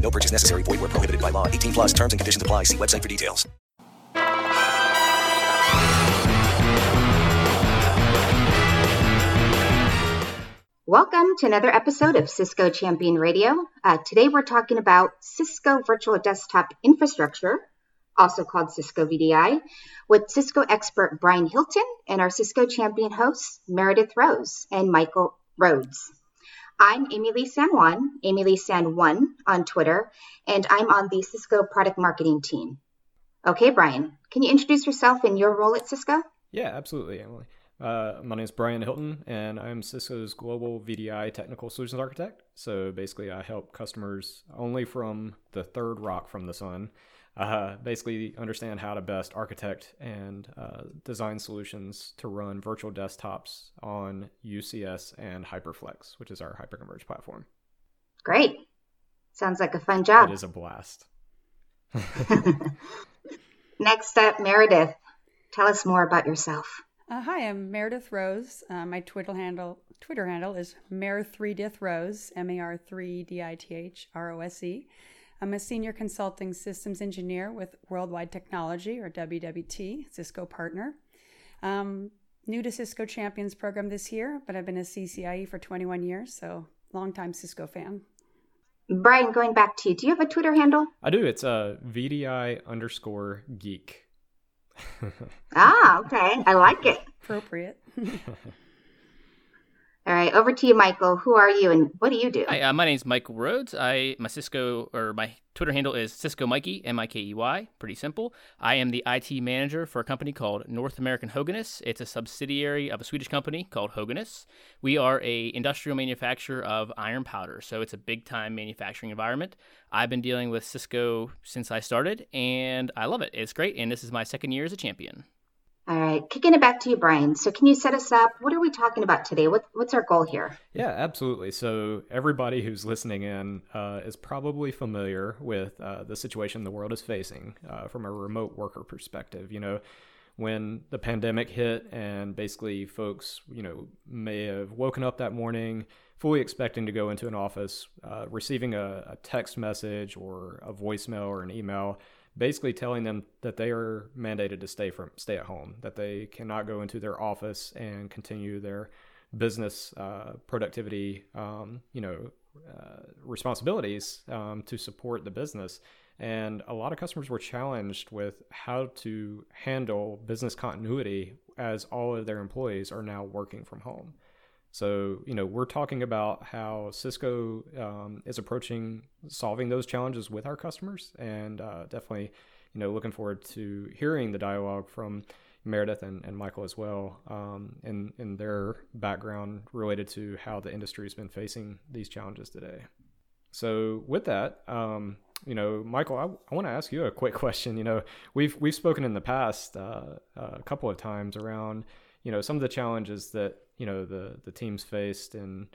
No purchase necessary. Void where prohibited by law. 18 plus terms and conditions apply. See website for details. Welcome to another episode of Cisco Champion Radio. Uh, today we're talking about Cisco Virtual Desktop Infrastructure, also called Cisco VDI, with Cisco expert Bryan Hilton and our Cisco Champion hosts Meredith Rose and Michael Rhoades. I'm Amilee San Juan, Amilee San One on Twitter, and I'm on the Cisco product marketing team. Okay, Bryan, can you introduce yourself and your role at Cisco? Yeah, absolutely, Emily. Uh, my name is Bryan Hilton, and I'm Cisco's global VDI technical solutions architect. So basically, I help customers only from the third rock from the sun, uh, basically understand how to best architect and uh, design solutions to run virtual desktops on UCS and HyperFlex, which is our hyperconverged platform. Great. Sounds like a fun job. It is a blast. Next up, Meredith. Tell us more about yourself. Uh, hi, I'm Meredith Rose. Uh, my Twitter handle Twitter handle is Mer3Dith Rose, M-A-R-3-D-I-T-H-R-O-S-E. I'm a senior consulting systems engineer with World Wide Technology, or WWT, Cisco partner. Um, new to Cisco Champions program this year, but I've been a CCIE for 21 years, so longtime Cisco fan. Bryan, going back to you, do you have a Twitter handle? I do. It's a uh, VDI underscore geek. ah, okay. I like it. Appropriate. Right, over to you, Michael. Who are you, and what do you do? Hi, uh, my name is Michael Rhoades. I my Cisco or my Twitter handle is Cisco Mikey M I K E Y. Pretty simple. I am the IT manager for a company called North American Höganäs. It's a subsidiary of a Swedish company called Höganäs. We are a industrial manufacturer of iron powder, so it's a big time manufacturing environment. I've been dealing with Cisco since I started, and I love it. It's great, and this is my second year as a champion. All right, kicking it back to you, Bryan. So, can you set us up? What are we talking about today? What, what's our goal here? Yeah, absolutely. So, everybody who's listening in uh, is probably familiar with uh, the situation the world is facing uh, from a remote worker perspective. You know, when the pandemic hit, and basically folks, you know, may have woken up that morning fully expecting to go into an office, uh, receiving a, a text message or a voicemail or an email basically telling them that they are mandated to stay from stay at home, that they cannot go into their office and continue their business uh, productivity, um, you know, uh, responsibilities um, to support the business. And a lot of customers were challenged with how to handle business continuity as all of their employees are now working from home. So, you know, we're talking about how Cisco um, is approaching solving those challenges with our customers, and uh, definitely, you know, looking forward to hearing the dialogue from Meredith and, and Michael as well, um, in in their background related to how the industry has been facing these challenges today. So, with that, um, you know, Michael, I, I want to ask you a quick question. You know, we've we've spoken in the past uh, a couple of times around, you know, some of the challenges that you know the the teams faced and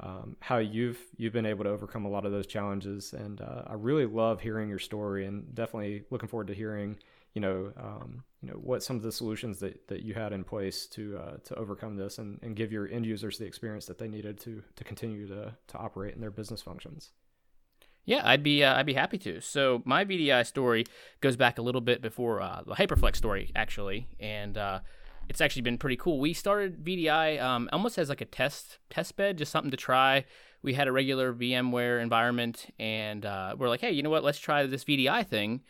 um, how you've you've been able to overcome a lot of those challenges. And uh, I really love hearing your story, and definitely looking forward to hearing you know um, you know what some of the solutions that, that you had in place to uh, to overcome this and, and give your end users the experience that they needed to to continue to to operate in their business functions. Yeah, I'd be uh, I'd be happy to. So my VDI story goes back a little bit before uh, the HyperFlex story actually, and uh, it's actually been pretty cool. We started VDI um, almost as like a test test bed, just something to try. We had a regular VMware environment, and uh, we're like, hey, you know what? Let's try this VDI thing,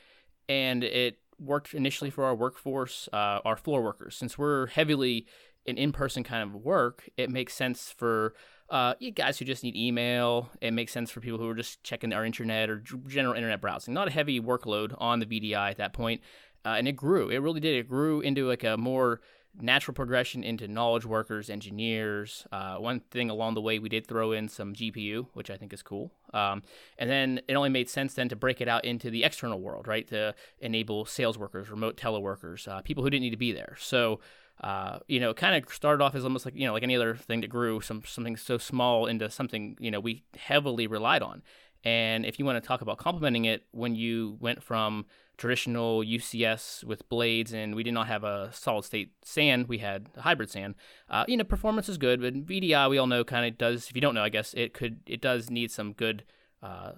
and it worked initially for our workforce, uh, our floor workers. Since we're heavily an in-person kind of work, it makes sense for uh, you guys who just need email. It makes sense for people who are just checking our internet or general internet browsing. Not a heavy workload on the VDI at that point. Uh, and it grew. It really did. It grew into like a more natural progression into knowledge workers, engineers. Uh, one thing along the way, we did throw in some GPU, which I think is cool. Um, and then it only made sense then to break it out into the external world, right? To enable sales workers, remote teleworkers, uh, people who didn't need to be there. So, uh, you know, kind of started off as almost like you know, like any other thing that grew, some something so small into something you know we heavily relied on. And if you want to talk about complementing it, when you went from traditional UCS with blades, and we did not have a solid state SAN. We had a hybrid SAN. Uh, you know, performance is good, but VDI we all know kind of does. If you don't know, I guess it could it does need some good uh,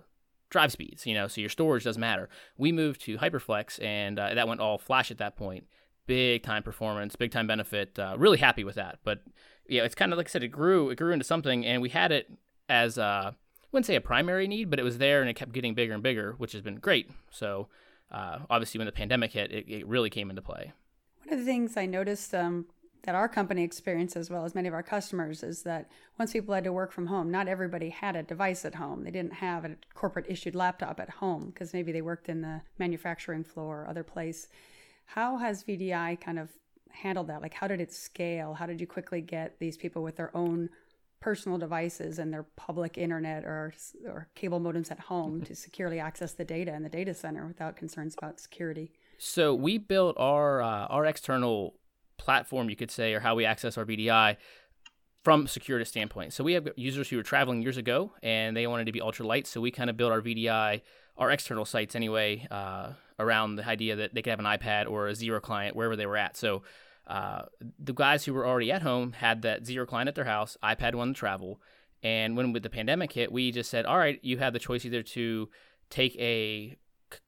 drive speeds. You know, so your storage does matter. We moved to HyperFlex, and uh, that went all flash at that point. Big time performance, big time benefit. Uh, really happy with that. But yeah, it's kind of like I said, it grew. It grew into something, and we had it as uh, wouldn't say a primary need, but it was there and it kept getting bigger and bigger, which has been great. So uh, obviously when the pandemic hit, it, it, really came into play. One of the things I noticed um, that our company experienced, as well as many of our customers, is that once people had to work from home, not everybody had a device at home. They didn't have a corporate issued laptop at home because maybe they worked in the manufacturing floor or other place. How has VDI kind of handled that? Like, how did it scale? How did you quickly get these people with their own personal devices and their public internet or, or cable modems at home to securely access the data in the data center without concerns about security. So we built our uh, our external platform, you could say, or how we access our VDI from a security standpoint. So we have users who were traveling years ago and they wanted to be ultra light. So we kind of built our VDI, our external sites anyway, uh, around the idea that they could have an iPad or a zero client wherever they were at. So uh, the guys who were already at home had that zero client at their house, iPad one to travel. And when with the pandemic hit, we just said, all right, you have the choice either to take a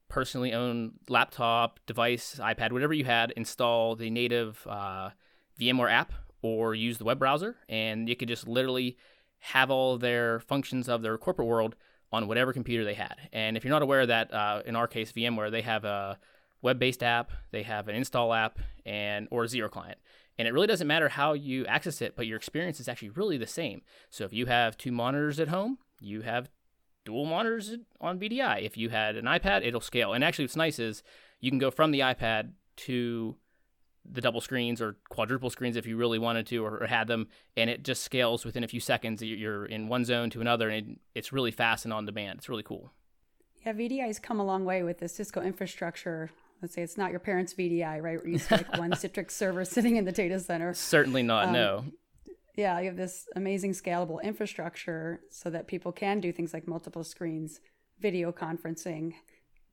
personally owned laptop, device, iPad, whatever you had, install the native uh, VMware app or use the web browser, and you could just literally have all their functions of their corporate world on whatever computer they had. And if you're not aware of that, uh, in our case, VMware, they have a web-based app, they have an install app, and or zero client. And it really doesn't matter how you access it, but your experience is actually really the same. So if you have two monitors at home, you have dual monitors on VDI. If you had an iPad, it'll scale. And actually, what's nice is you can go from the iPad to the double screens or quadruple screens if you really wanted to or, had them, and it just scales within a few seconds. You're in one zone to another, and it, it's really fast and on demand. It's really cool. Yeah, VDI has come a long way with the Cisco infrastructure let's say it's not your parents' VDI, right? Where you see like one Citrix server sitting in the data center. Certainly not. Um, no. Yeah, you have this amazing scalable infrastructure so that people can do things like multiple screens, video conferencing,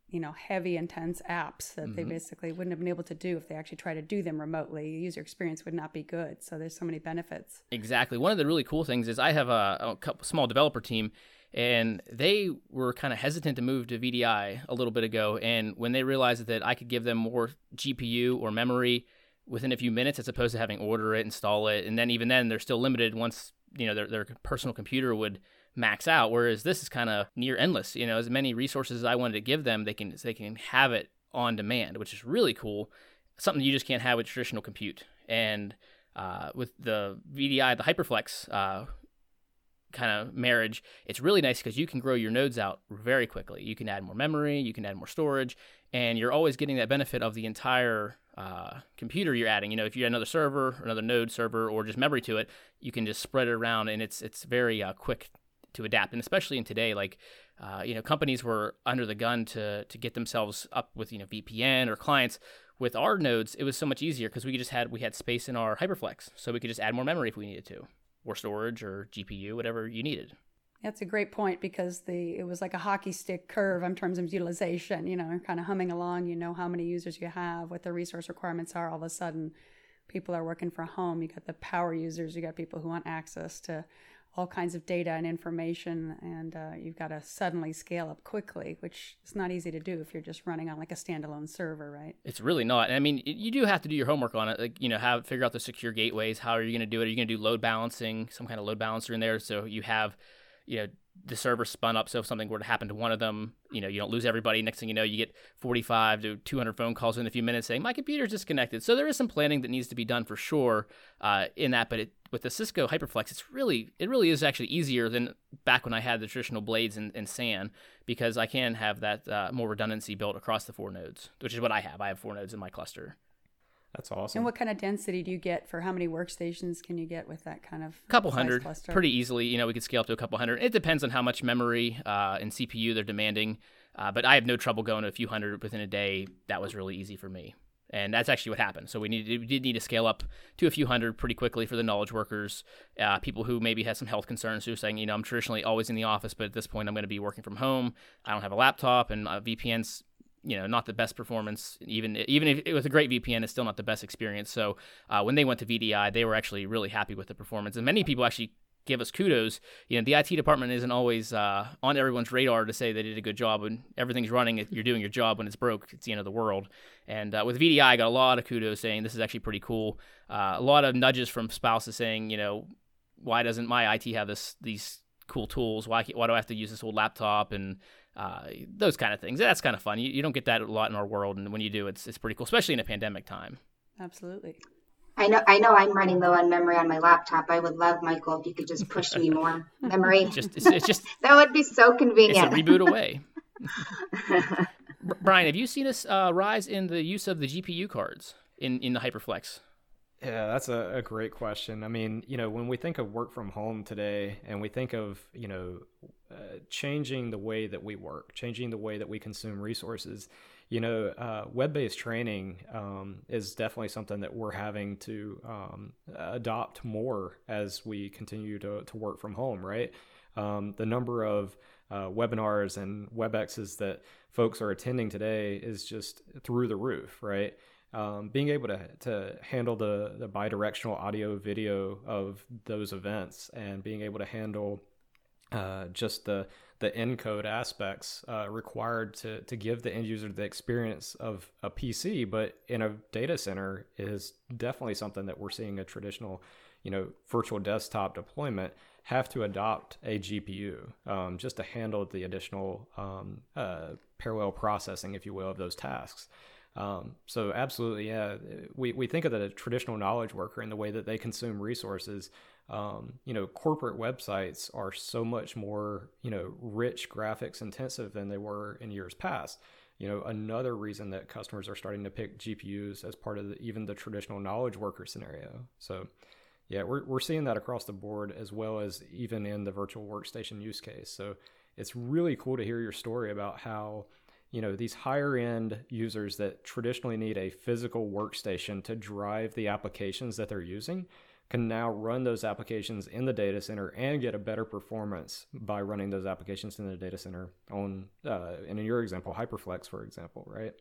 you know, heavy, intense apps that mm-hmm. they basically wouldn't have been able to do if they actually try to do them remotely. User experience would not be good. So there's so many benefits. Exactly. One of the really cool things is I have a, a couple, small developer team and they were kind of hesitant to move to VDI a little bit ago. And when they realized that I could give them more GPU or memory within a few minutes, as opposed to having order it, install it, and then even then they're still limited once you know their their personal computer would max out. Whereas this is kind of near endless. You know, as many resources as I wanted to give them, they can they can have it on demand, which is really cool. Something you just can't have with traditional compute. And uh, with the VDI, the HyperFlex, uh, kind of marriage, it's really nice because you can grow your nodes out very quickly. You can add more memory, you can add more storage, and you're always getting that benefit of the entire uh, computer you're adding. You know, if you add another server, another node server, or just memory to it, you can just spread it around, and it's it's very uh, quick to adapt. And especially in today, like uh, you know, companies were under the gun to to get themselves up with you know VPN or clients. With our nodes, it was so much easier because we just had we had space in our HyperFlex, so we could just add more memory if we needed to or storage or GPU, whatever you needed. That's a great point because the it was like a hockey stick curve in terms of utilization. You know, you're kind of humming along. You know how many users you have, what the resource requirements are. All of a sudden, people are working from home. You got the power users. You got people who want access to all kinds of data and information, and uh, you've got to suddenly scale up quickly, which is not easy to do if you're just running on like a standalone server, right? It's really not. I mean, you do have to do your homework on it, like you know, have figure out the secure gateways. How are you going to do it? Are you going to do load balancing, some kind of load balancer in there, so you have, you know, the server spun up. So if something were to happen to one of them, you know, you don't lose everybody. Next thing you know, you get 45 to 200 phone calls in a few minutes saying my computer's disconnected. So there is some planning that needs to be done for sure uh, in that. But it, with the Cisco HyperFlex, it's really it really is actually easier than back when I had the traditional blades and, and SAN because I can have that uh, more redundancy built across the four nodes, which is what I have. I have four nodes in my cluster. That's awesome. And what kind of density do you get for how many workstations can you get with that kind of cluster? A couple hundred cluster? pretty easily. You know, we could scale up to a couple hundred. It depends on how much memory uh, and CPU they're demanding. Uh, but I have no trouble going to a few hundred within a day. That was really easy for me. And that's actually what happened. So we needed, we did need to scale up to a few hundred pretty quickly for the knowledge workers, uh, people who maybe had some health concerns who are saying, you know, I'm traditionally always in the office, but at this point I'm going to be working from home. I don't have a laptop, and uh, VPN's you know not the best performance. Even even if it was a great vpn it's still not the best experience. So uh, when they went to vdi they were actually really happy with the performance. And many people actually give us kudos. You know the it department isn't always uh, on everyone's radar to say they did a good job. When everything's running you're doing your job. When it's broke it's the end of the world. And uh, with vdi i got a lot of kudos saying this is actually pretty cool. Uh, a lot of nudges from spouses saying you know why doesn't my it have this these cool tools? Why, why do i have to use this old laptop? And uh, those kind of things. That's kind of fun. You, you don't get that a lot in our world, and when you do, it's it's pretty cool, especially in a pandemic time. Absolutely. I know I know I'm running low on memory on my laptop. I would love Michael if you could just push me more memory. just it's, it's just that would be so convenient. It's a reboot away. Bryan, have you seen a uh, rise in the use of the GPU cards in in the HyperFlex? Yeah, that's a, a, great question. I mean, you know, when we think of work from home today and we think of, you know, uh, changing the way that we work, changing the way that we consume resources, you know, uh, web based training um, is definitely something that we're having to um, adopt more as we continue to, to work from home, right? Um, the number of uh, webinars and WebExes that folks are attending today is just through the roof, right? Um, being able to, to handle the, the bidirectional audio video of those events and being able to handle uh, just the the encode aspects uh, required to, to give the end user the experience of a PC, but in a data center is definitely something that we're seeing a traditional, you know, virtual desktop deployment have to adopt a GPU um, just to handle the additional um, uh, parallel processing, if you will, of those tasks. Um, so absolutely, yeah. We, we think of the traditional knowledge worker in the way that they consume resources. Um, you know, corporate websites are so much more, you know, rich graphics intensive than they were in years past. You know, another reason that customers are starting to pick GPUs as part of the, even the traditional knowledge worker scenario. So, yeah, we're, we're seeing that across the board as well as even in the virtual workstation use case. So it's really cool to hear your story about how you know these higher end users that traditionally need a physical workstation to drive the applications that they're using can now run those applications in the data center and get a better performance by running those applications in the data center on uh, and in your example hyperflex for example right?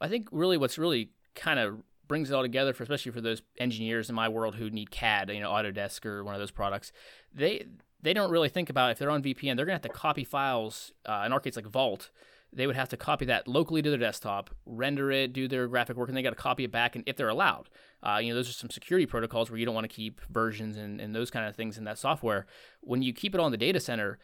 I think really what's really kind of brings it all together for especially for those engineers in my world who need cad you know autodesk or one of those products they they don't really think about if they're on vpn they're going to have to copy files uh, in our case like vault they would have to copy that locally to their desktop, render it, do their graphic work, and they got to copy it back, and if they're allowed. Uh, you know, those are some security protocols where you don't want to keep versions and, and those kind of things in that software. When you keep it on the data center,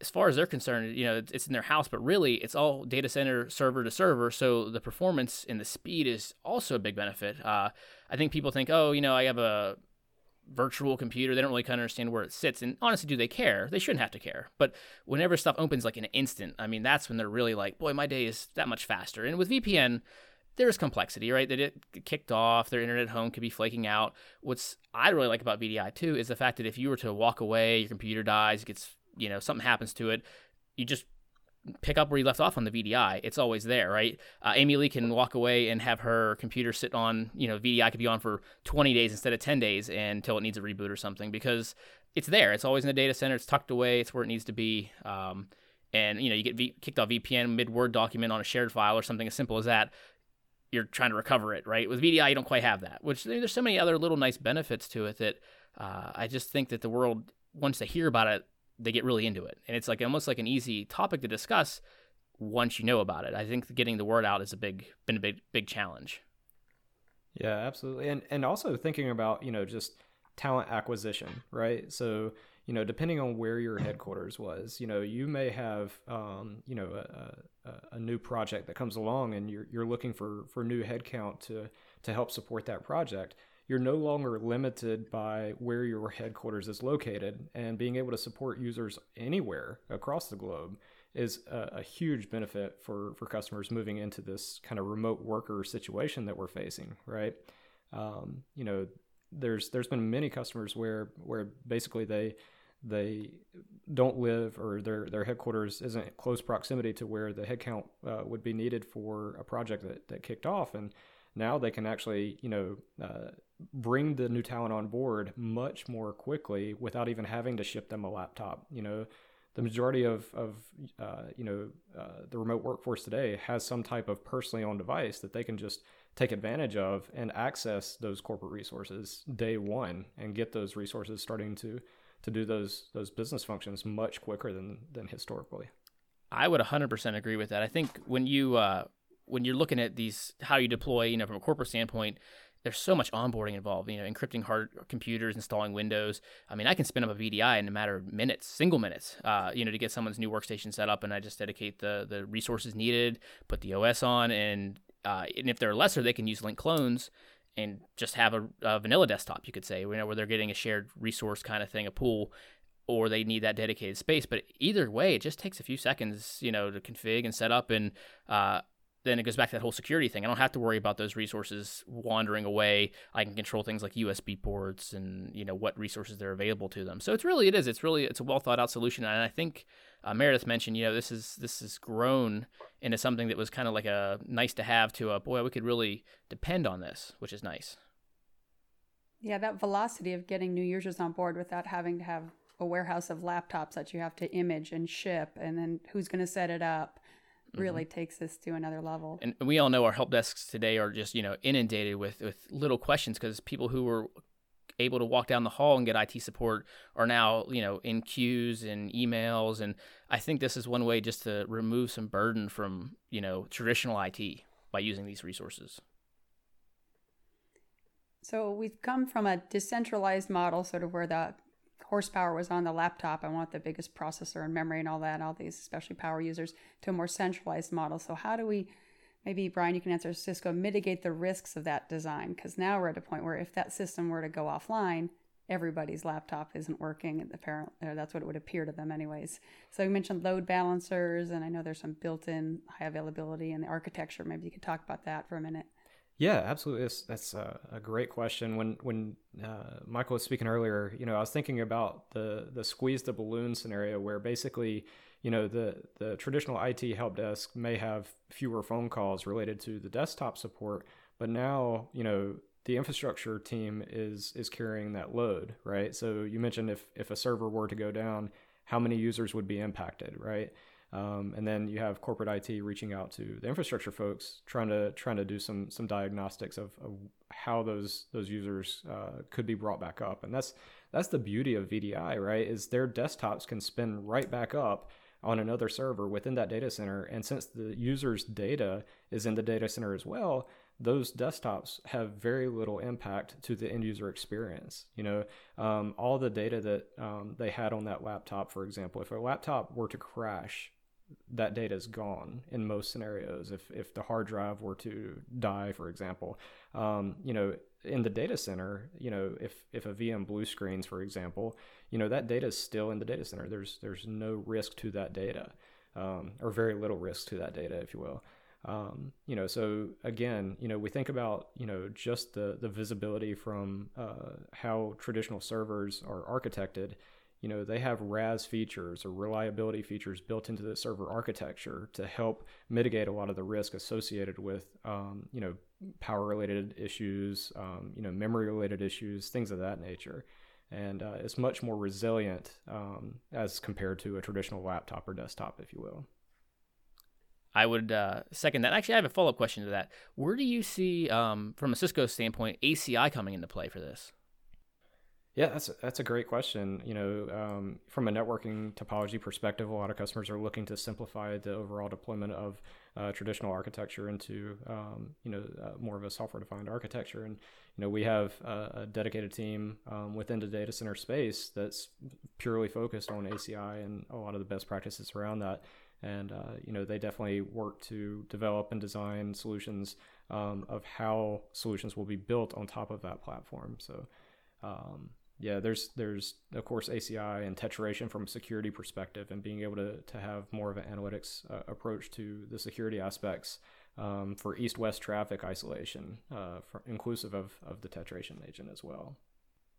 as far as they're concerned, you know, it's in their house, but really it's all data center server to server. So the performance and the speed is also a big benefit. Uh, I think people think, oh, you know, I have a virtual computer. They don't really kind of understand where it sits. And honestly, do they care? They shouldn't have to care. But whenever stuff opens like an instant, I mean, that's when they're really like, boy, my day is that much faster. And with VPN, there's complexity, right? They get kicked off, their internet home could be flaking out. What's I really like about VDI too is the fact that if you were to walk away, your computer dies, it gets, you know, something happens to it, you just pick up where you left off on the VDI. It's always there, right? Uh, Amilee can walk away and have her computer sit on, you know, VDI could be on for 20 days instead of 10 days until it needs a reboot or something because it's there. It's always in the data center. It's tucked away. It's where it needs to be. Um, and you know, you get v- kicked off VPN mid Word document on a shared file or something as simple as that. You're trying to recover it, right? With VDI, you don't quite have that. Which there's so many other little nice benefits to it that uh, I just think that the world wants to hear about it, they get really into it, and it's like almost like an easy topic to discuss once you know about it. I think getting the word out is a big been a big big challenge. Yeah, absolutely, and and also thinking about you know just talent acquisition, right? So you know, depending on where your headquarters was, you know, you may have, um, you know, a, a, a, new project that comes along, and you're you're looking for for new headcount to to help support that project you're no longer limited by where your headquarters is located and being able to support users anywhere across the globe is a, a, huge benefit for for customers moving into this kind of remote worker situation that we're facing, right? Um, you know, there's there's been many customers where where basically they they don't live or their their headquarters isn't close proximity to where the headcount uh, would be needed for a project that, that kicked off and now they can actually you know uh, bring the new talent on board much more quickly without even having to ship them a laptop you know the majority of, of uh, you know uh, the remote workforce today has some type of personally owned device that they can just take advantage of and access those corporate resources day one and get those resources starting to to do those those business functions much quicker than than historically. I would 100% agree with that. I think when you uh, when you're looking at these how you deploy, you know, from a corporate standpoint, there's so much onboarding involved. You know, encrypting hard computers, installing Windows. I mean, I can spin up a VDI in a matter of minutes, single minutes. Uh, you know, to get someone's new workstation set up, and I just dedicate the the resources needed, put the OS on, and uh, and if they're lesser, they can use link clones and just have a, a, vanilla desktop, you could say, you know, where they're getting a shared resource kind of thing, a pool, or they need that dedicated space. But either way, it just takes a few seconds, you know, to config and set up. And uh, then it goes back to that whole security thing. I don't have to worry about those resources wandering away. I can control things like USB ports and you know what resources they're available to them. So it's really it is it's really it's a well thought out solution, and I think uh, Meredith mentioned you know this is this has grown into something that was kind of like a nice to have to a boy we could really depend on this, which is nice. Yeah, that velocity of getting new users on board without having to have a warehouse of laptops that you have to image and ship, and then who's going to set it up really mm-hmm. takes us to another level. And we all know our help desks today are just you know inundated with with little questions because people who were able to walk down the hall and get IT support are now you know in queues and emails and I think this is one way just to remove some burden from you know traditional IT by using these resources. So we've come from a decentralized model, sort of where the horsepower was on the laptop. I want the biggest processor and memory and all that, and all these, especially power users, to a more centralized model. So, how do we, maybe Bryan, you can answer Cisco, mitigate the risks of that design? Because now we're at a point where if that system were to go offline, everybody's laptop isn't working. Apparently, that's what it would appear to them, anyways. So, you mentioned load balancers, and I know there's some built in high availability in the architecture. Maybe you could talk about that for a minute. Yeah, absolutely. That's, that's a, a, great question. When when uh, Michael was speaking earlier, you know, I was thinking about the the squeeze the balloon scenario, where basically, you know, the the traditional IT help desk may have fewer phone calls related to the desktop support, but now, you know, the infrastructure team is is carrying that load, right? So you mentioned if if a server were to go down, how many users would be impacted, right? Um, and then you have corporate IT reaching out to the infrastructure folks, trying to trying to do some some diagnostics of, of how those those users uh, could be brought back up. And that's that's the beauty of VDI, right? Is their desktops can spin right back up on another server within that data center. And since the user's data is in the data center as well, those desktops have very little impact to the end user experience. You know, um, all the data that um, they had on that laptop, for example, if a laptop were to crash that data is gone in most scenarios. If if the hard drive were to die, for example, um, you know, in the data center, you know, if if a VM blue screens, for example, you know, that data is still in the data center. There's there's no risk to that data, um, or very little risk to that data, if you will. Um, you know, so again, you know, we think about you know just the the visibility from uh, how traditional servers are architected you know they have RAS features or reliability features built into the server architecture to help mitigate a lot of the risk associated with um, you know power related issues, um, you know memory related issues, things of that nature, and uh, it's much more resilient um, as compared to a traditional laptop or desktop, if you will. I would uh, second that. Actually, I have a follow up question to that. Where do you see, um, from a Cisco standpoint, ACI coming into play for this? Yeah, that's that's a great question. You know, um, from a networking topology perspective, a lot of customers are looking to simplify the overall deployment of uh, traditional architecture into um, you know uh, more of a software-defined architecture. And you know, we have a, a dedicated team um, within the data center space that's purely focused on ACI and a lot of the best practices around that. And uh, you know, they definitely work to develop and design solutions um, of how solutions will be built on top of that platform. So. Um, yeah, there's there's of course ACI and tetration from a security perspective, and being able to to have more of an analytics uh, approach to the security aspects um, for east-west traffic isolation, uh, for, inclusive of of the tetration agent as well.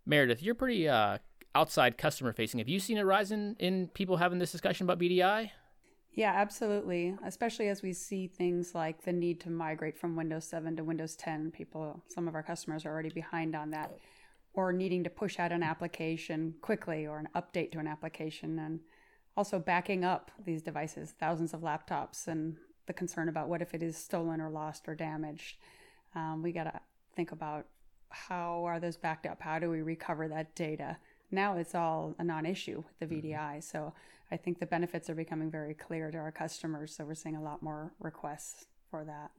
Meredith, you're pretty uh, outside customer facing. Have you seen a rise in, in people having this discussion about VDI? Yeah, absolutely. Especially as we see things like the need to migrate from Windows 7 to Windows 10. People, some of our customers are already behind on that, or needing to push out an application quickly or an update to an application, and also backing up these devices, thousands of laptops, and the concern about what if it is stolen or lost or damaged. Um, we got to think about how are those backed up? How do we recover that data? Now it's all a non issue with the VDI. Mm-hmm. So I think the benefits are becoming very clear to our customers. So we're seeing a lot more requests for that.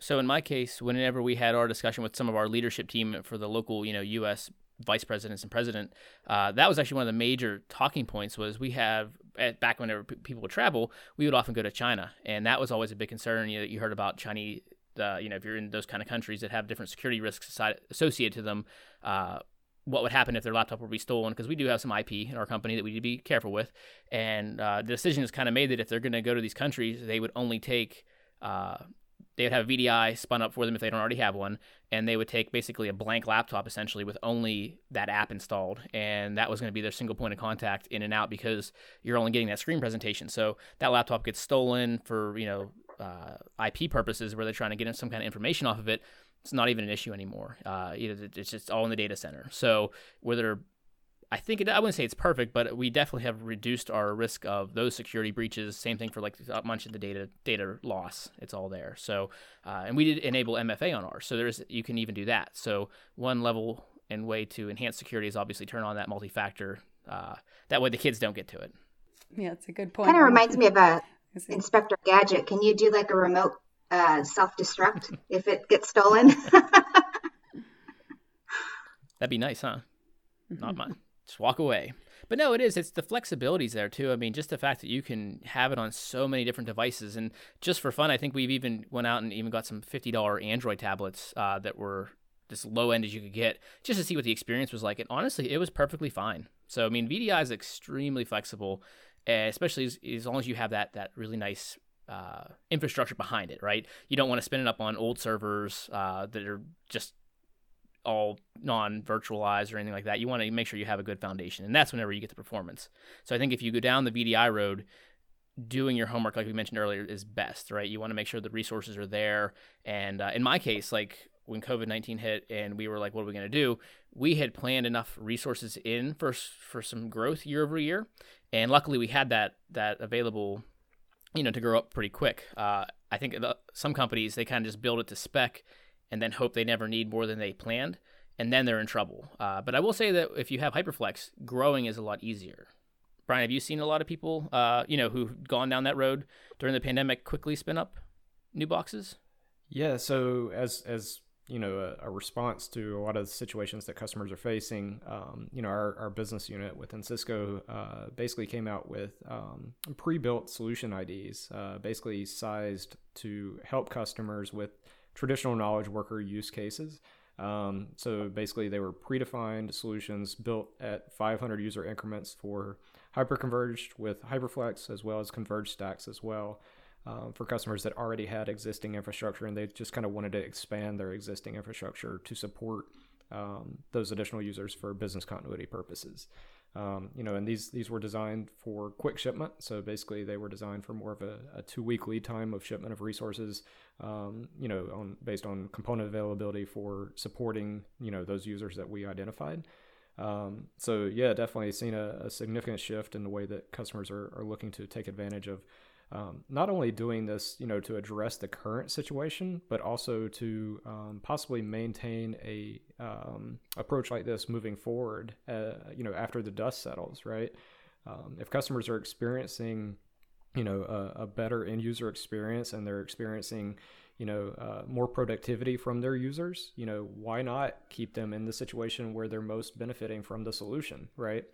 So in my case, whenever we had our discussion with some of our leadership team for the local, you know, U.S. vice presidents and president, uh, that was actually one of the major talking points. Was we have at, back whenever p- people would travel, we would often go to China, and that was always a big concern. You, you heard about Chinese, uh, you know, if you're in those kind of countries that have different security risks associated to them. Uh, what would happen if their laptop would be stolen because we do have some IP in our company that we need to be careful with. And uh, the decision is kind of made that if they're going to go to these countries, they would only take, uh, they would have VDI spun up for them if they don't already have one, and they would take basically a blank laptop essentially with only that app installed, and that was going to be their single point of contact in and out because you're only getting that screen presentation. So that laptop gets stolen for you know uh, IP purposes where they're trying to get some kind of information off of it it's not even an issue anymore. Uh, it's just all in the data center. So whether I think it, I wouldn't say it's perfect, but we definitely have reduced our risk of those security breaches. Same thing for like a bunch of the data data loss. It's all there. So, uh, and we did enable MFA on ours, so there's you can even do that. So one level and way to enhance security is obviously turn on that multi-factor. Uh, that way the kids don't get to it. Yeah, it's a good point. Kind of reminds me of a Inspector Gadget. Can you do like a remote uh, self destruct if it gets stolen. That'd be nice, huh? Not mine. Just walk away. But no, it is. It's the flexibilities there too. I mean, just the fact that you can have it on so many different devices, and just for fun, I think we've even went out and even got some fifty dollar Android tablets uh, that were as low end as you could get, just to see what the experience was like. And honestly, it was perfectly fine. So I mean, VDI is extremely flexible, especially as, as long as you have that that really nice uh, infrastructure behind it, right? You don't want to spin it up on old servers uh, that are just all non-virtualized or anything like that. You want to make sure you have a good foundation, and that's whenever you get the performance. So I think if you go down the VDI road, doing your homework, like we mentioned earlier, is best, right? You want to make sure the resources are there. And uh, in my case, like when COVID nineteen hit, and we were like, "What are we going to do?" We had planned enough resources in for for some growth year over year, and luckily we had that that available you know, to grow up pretty quick. Uh, I think some companies they kind of just build it to spec and then hope they never need more than they planned, and then they're in trouble. Uh, but I will say that if you have HyperFlex, growing is a lot easier. Bryan, have you seen a lot of people, uh, you know, who've gone down that road during the pandemic, quickly spin up new boxes? Yeah. So as as you know a, a, response to a lot of the situations that customers are facing. Um, you know, our, our business unit within Cisco uh, basically came out with um, pre-built solution IDs, uh, basically sized to help customers with traditional knowledge worker use cases. Um, so basically, they were predefined solutions built at 500 user increments for hyperconverged with HyperFlex as well as converged stacks as well um, for customers that already had existing infrastructure and they just kind of wanted to expand their existing infrastructure to support um, those additional users for business continuity purposes. Um, you know, and these these were designed for quick shipment. So basically, they were designed for more of a, a two week lead time of shipment of resources. Um, you know, on based on component availability for supporting you know those users that we identified. Um, so yeah, definitely seen a, a, significant shift in the way that customers are, are looking to take advantage of um, not only doing this, you know, to address the current situation, but also to um, possibly maintain a um, approach like this moving forward. Uh, you know, after the dust settles, right? Um, if customers are experiencing, you know, a, a, better end user experience and they're experiencing, you know, uh, more productivity from their users, you know, why not keep them in the situation where they're most benefiting from the solution, right?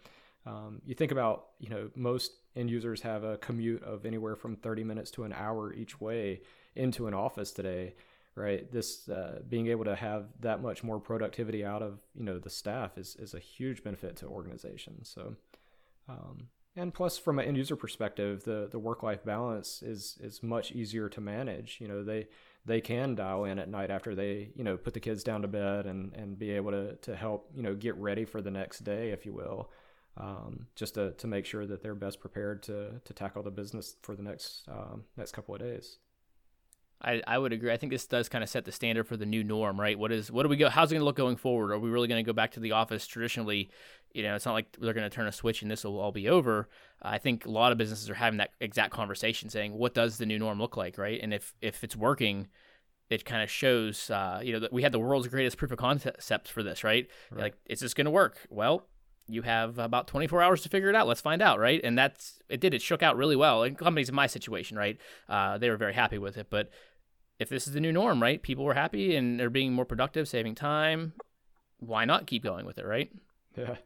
Um, you think about, you know, most end users have a commute of anywhere from 30 minutes to an hour each way into an office today. right? This uh, being able to have that much more productivity out of you know the staff is is a huge benefit to organizations. So, um, and plus from an end user perspective, the the work life balance is is much easier to manage. You know they they can dial in at night after they you know put the kids down to bed and and be able to to help you know get ready for the next day, if you will. Um, just to, to make sure that they're best prepared to, to tackle the business for the next um, next couple of days. I, I would agree. I think this does kind of set the standard for the new norm, right? What is what do we go? How's it going to look going forward? Are we really going to go back to the office traditionally? You know, it's not like they're going to turn a switch and this will all be over. I think a lot of businesses are having that exact conversation, saying, "What does the new norm look like?" Right? And if if it's working, it kind of shows. Uh, you know, that we had the world's greatest proof of concept for this, right? right. Like, is this going to work? Well, you have about 24 hours to figure it out. Let's find out, right? And that's it. Did it shook out really well? And companies in my situation, right? Uh, they were very happy with it, but if this is the new norm, right? People were happy and they're being more productive, saving time. Why not keep going with it, right? Yeah.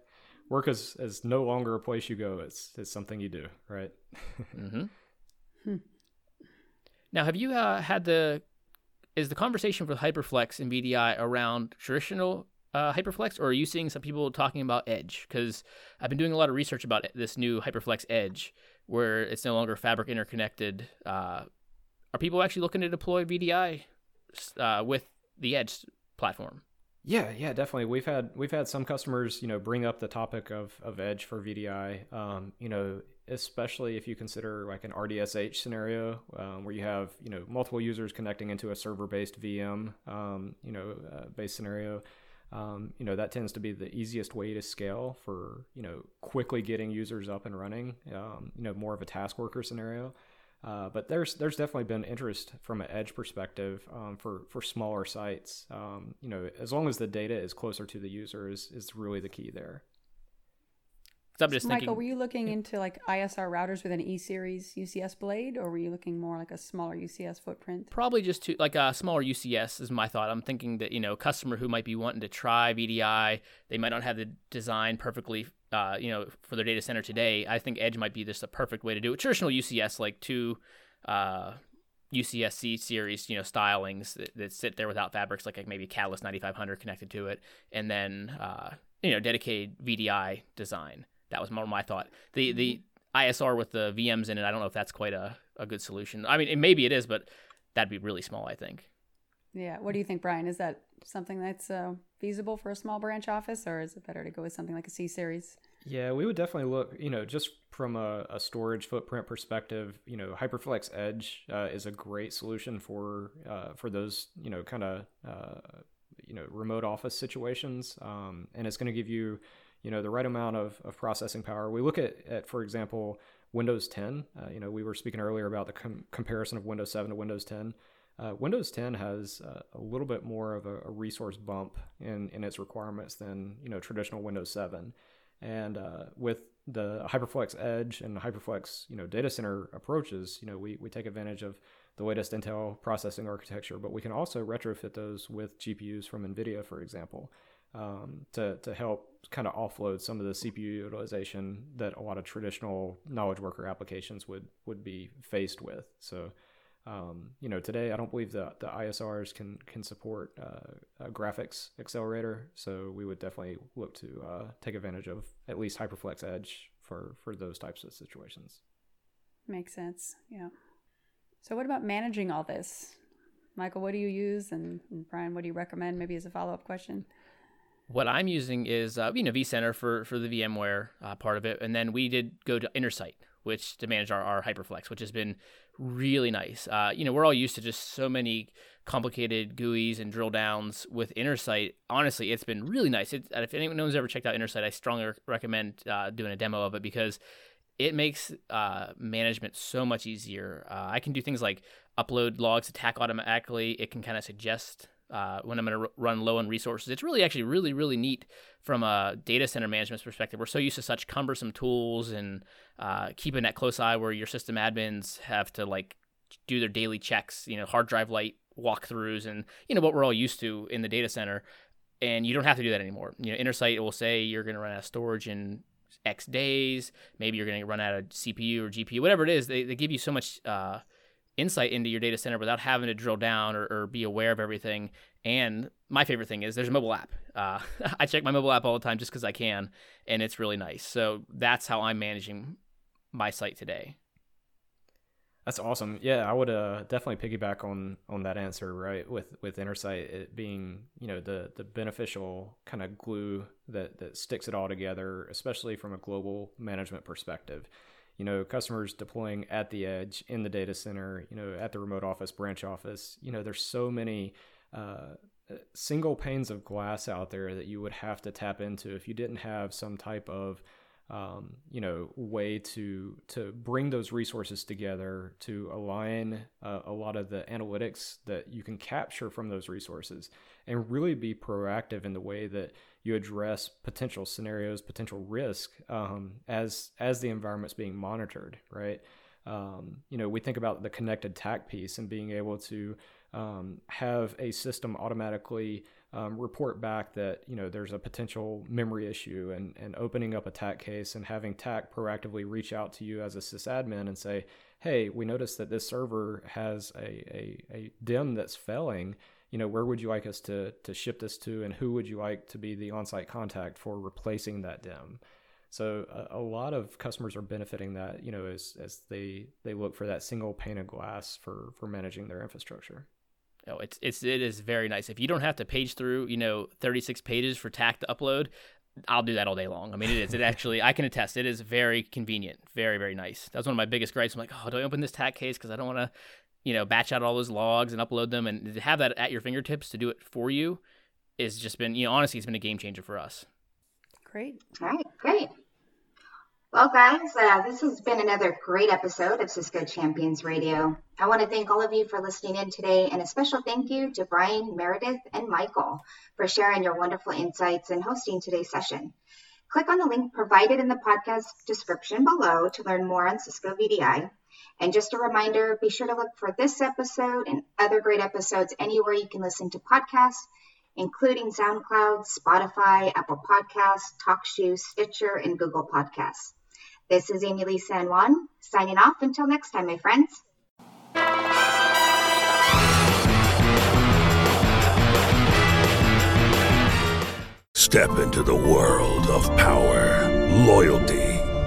Work is, is no longer a place you go. It's, it's something you do, right? mm-hmm. Hmm. Now, have you uh, had the, is the conversation with Hyperflex and VDI around traditional uh, Hyperflex, or are you seeing some people talking about Edge? Because I've been doing a lot of research about this new Hyperflex Edge, where it's no longer fabric interconnected uh, are people actually looking to deploy VDI uh, with the Edge platform? Yeah, yeah, definitely. We've had we've had some customers, you know, bring up the topic of of Edge for VDI. Um, you know, especially if you consider like an RDSH scenario um, where you have you know multiple users connecting into a server-based VM, um, you know, uh, based scenario. Um, you know that tends to be the easiest way to scale for you know quickly getting users up and running. Um, you know, more of a task worker scenario. Uh, but there's there's definitely been interest from an edge perspective um, for for smaller sites. Um, you know, as long as the data is closer to the user is is really the key there. So I'm just so Michael, thinking, were you looking yeah. into like ISR routers with an E series UCS blade, or were you looking more like a smaller UCS footprint? Probably just to like a smaller UCS is my thought. I'm thinking that you know, customer who might be wanting to try VDI, they might not have the design perfectly uh, you know, for their data center today, I think Edge might be just the perfect way to do it. Traditional UCS, like two uh, UCS C series, you know, stylings that, that, sit there without fabrics, like maybe Catalyst 9500 connected to it, and then uh, you know, dedicated VDI design. That was more my thought. The the ISR with the VMs in it, I don't know if that's quite a, a good solution. I mean, maybe it is, but that'd be really small, I think. Yeah. What do you think, Bryan? Is that something that's uh, feasible for a small branch office, or is it better to go with something like a C series? Yeah, we would definitely look, you know, just from a, a storage footprint perspective, you know, HyperFlex Edge uh, is a great solution for uh, for those, you know, kind of, uh, you know, remote office situations, um, and it's going to give you, you know, the right amount of, of processing power. We look at, at for example, Windows 10. Uh, you know, we were speaking earlier about the com- comparison of Windows 7 to Windows 10. Uh, Windows 10 has uh, a little bit more of a, a, resource bump in, in its requirements than you know traditional Windows 7, and uh, with the HyperFlex Edge and HyperFlex you know data center approaches, you know we, we take advantage of the latest Intel processing architecture, but we can also retrofit those with GPUs from NVIDIA, for example, um, to to help kind of offload some of the CPU utilization that a lot of traditional knowledge worker applications would would be faced with. So um, you know, today I don't believe that the ISRs can can support uh, a graphics accelerator, so we would definitely look to uh, take advantage of at least HyperFlex Edge for for those types of situations. Makes sense. Yeah. So, what about managing all this, Michael? What do you use, and, and Brian, what do you recommend? Maybe as a follow up question. What I'm using is uh, you know vCenter for for the VMware uh, part of it, and then we did go to Intersight, which to manage our, our HyperFlex, which has been really nice. Uh, you know, we're all used to just so many complicated GUIs and drill downs with Intersight. Honestly, it's been really nice. It, if anyone's ever checked out Intersight, I strongly recommend uh, doing a demo of it because it makes uh, management so much easier. Uh, I can do things like upload logs to TAC automatically. It can kind of suggest uh, when I'm going to r- run low on resources. It's really actually really really neat from a data center management perspective. We're so used to such cumbersome tools and uh, keeping that close eye where your system admins have to like do their daily checks, you know, hard drive light walkthroughs, and you know what we're all used to in the data center. And you don't have to do that anymore. You know, Intersight will say you're going to run out of storage in X days. Maybe you're going to run out of CPU or GPU, whatever it is. They, they give you so much uh, insight into your data center without having to drill down or, or be aware of everything. And my favorite thing is there's a mobile app. Uh, I check my mobile app all the time just because I can, and it's really nice. So that's how I'm managing my site today. That's awesome. Yeah, I would uh, definitely piggyback on on that answer, right? With with Intersight it being, you know, the the beneficial kind of glue that that sticks it all together, especially from a global management perspective. You know, customers deploying at the edge in the data center, you know, at the remote office, branch office. You know, there's so many uh, single panes of glass out there that you would have to tap into if you didn't have some type of um, you know way to to bring those resources together to align uh, a lot of the analytics that you can capture from those resources and really be proactive in the way that you address potential scenarios potential risk um, as as the environment's being monitored right um, you know we think about the connected tac piece and being able to um, have a system automatically um, report back that you know there's a potential memory issue and, and opening up a TAC case and having TAC proactively reach out to you as a sysadmin and say, hey, we noticed that this server has a, a, a DIMM that's failing. You know, where would you like us to, to ship this to and who would you like to be the on-site contact for replacing that DIMM? So a, a, lot of customers are benefiting that, you know, as, as they, they look for that single pane of glass for, for managing their infrastructure. Oh, it's it's it is very nice. If you don't have to page through, you know, 36 pages for TAC to upload, I'll do that all day long. I mean, it is. It actually, I can attest. It is very convenient. Very, very nice. That's one of my biggest gripes. I'm like, oh, do I open this TAC case because I don't want to, you know, batch out all those logs and upload them, and to have that at your fingertips to do it for you, is just been, you know, honestly, it's been a game changer for us. Great. All right, great. Well, guys, uh, this has been another great episode of Cisco Champions Radio. I want to thank all of you for listening in today, and a special thank you to Bryan, Meredith, and Michael for sharing your wonderful insights and hosting today's session. Click on the link provided in the podcast description below to learn more on Cisco VDI. And just a reminder be sure to look for this episode and other great episodes anywhere you can listen to podcasts, including SoundCloud, Spotify, Apple Podcasts, TalkShoe, Stitcher, and Google Podcasts. This is Amilee San Juan, signing off until next time, my friends. Step into the world of power, loyalty,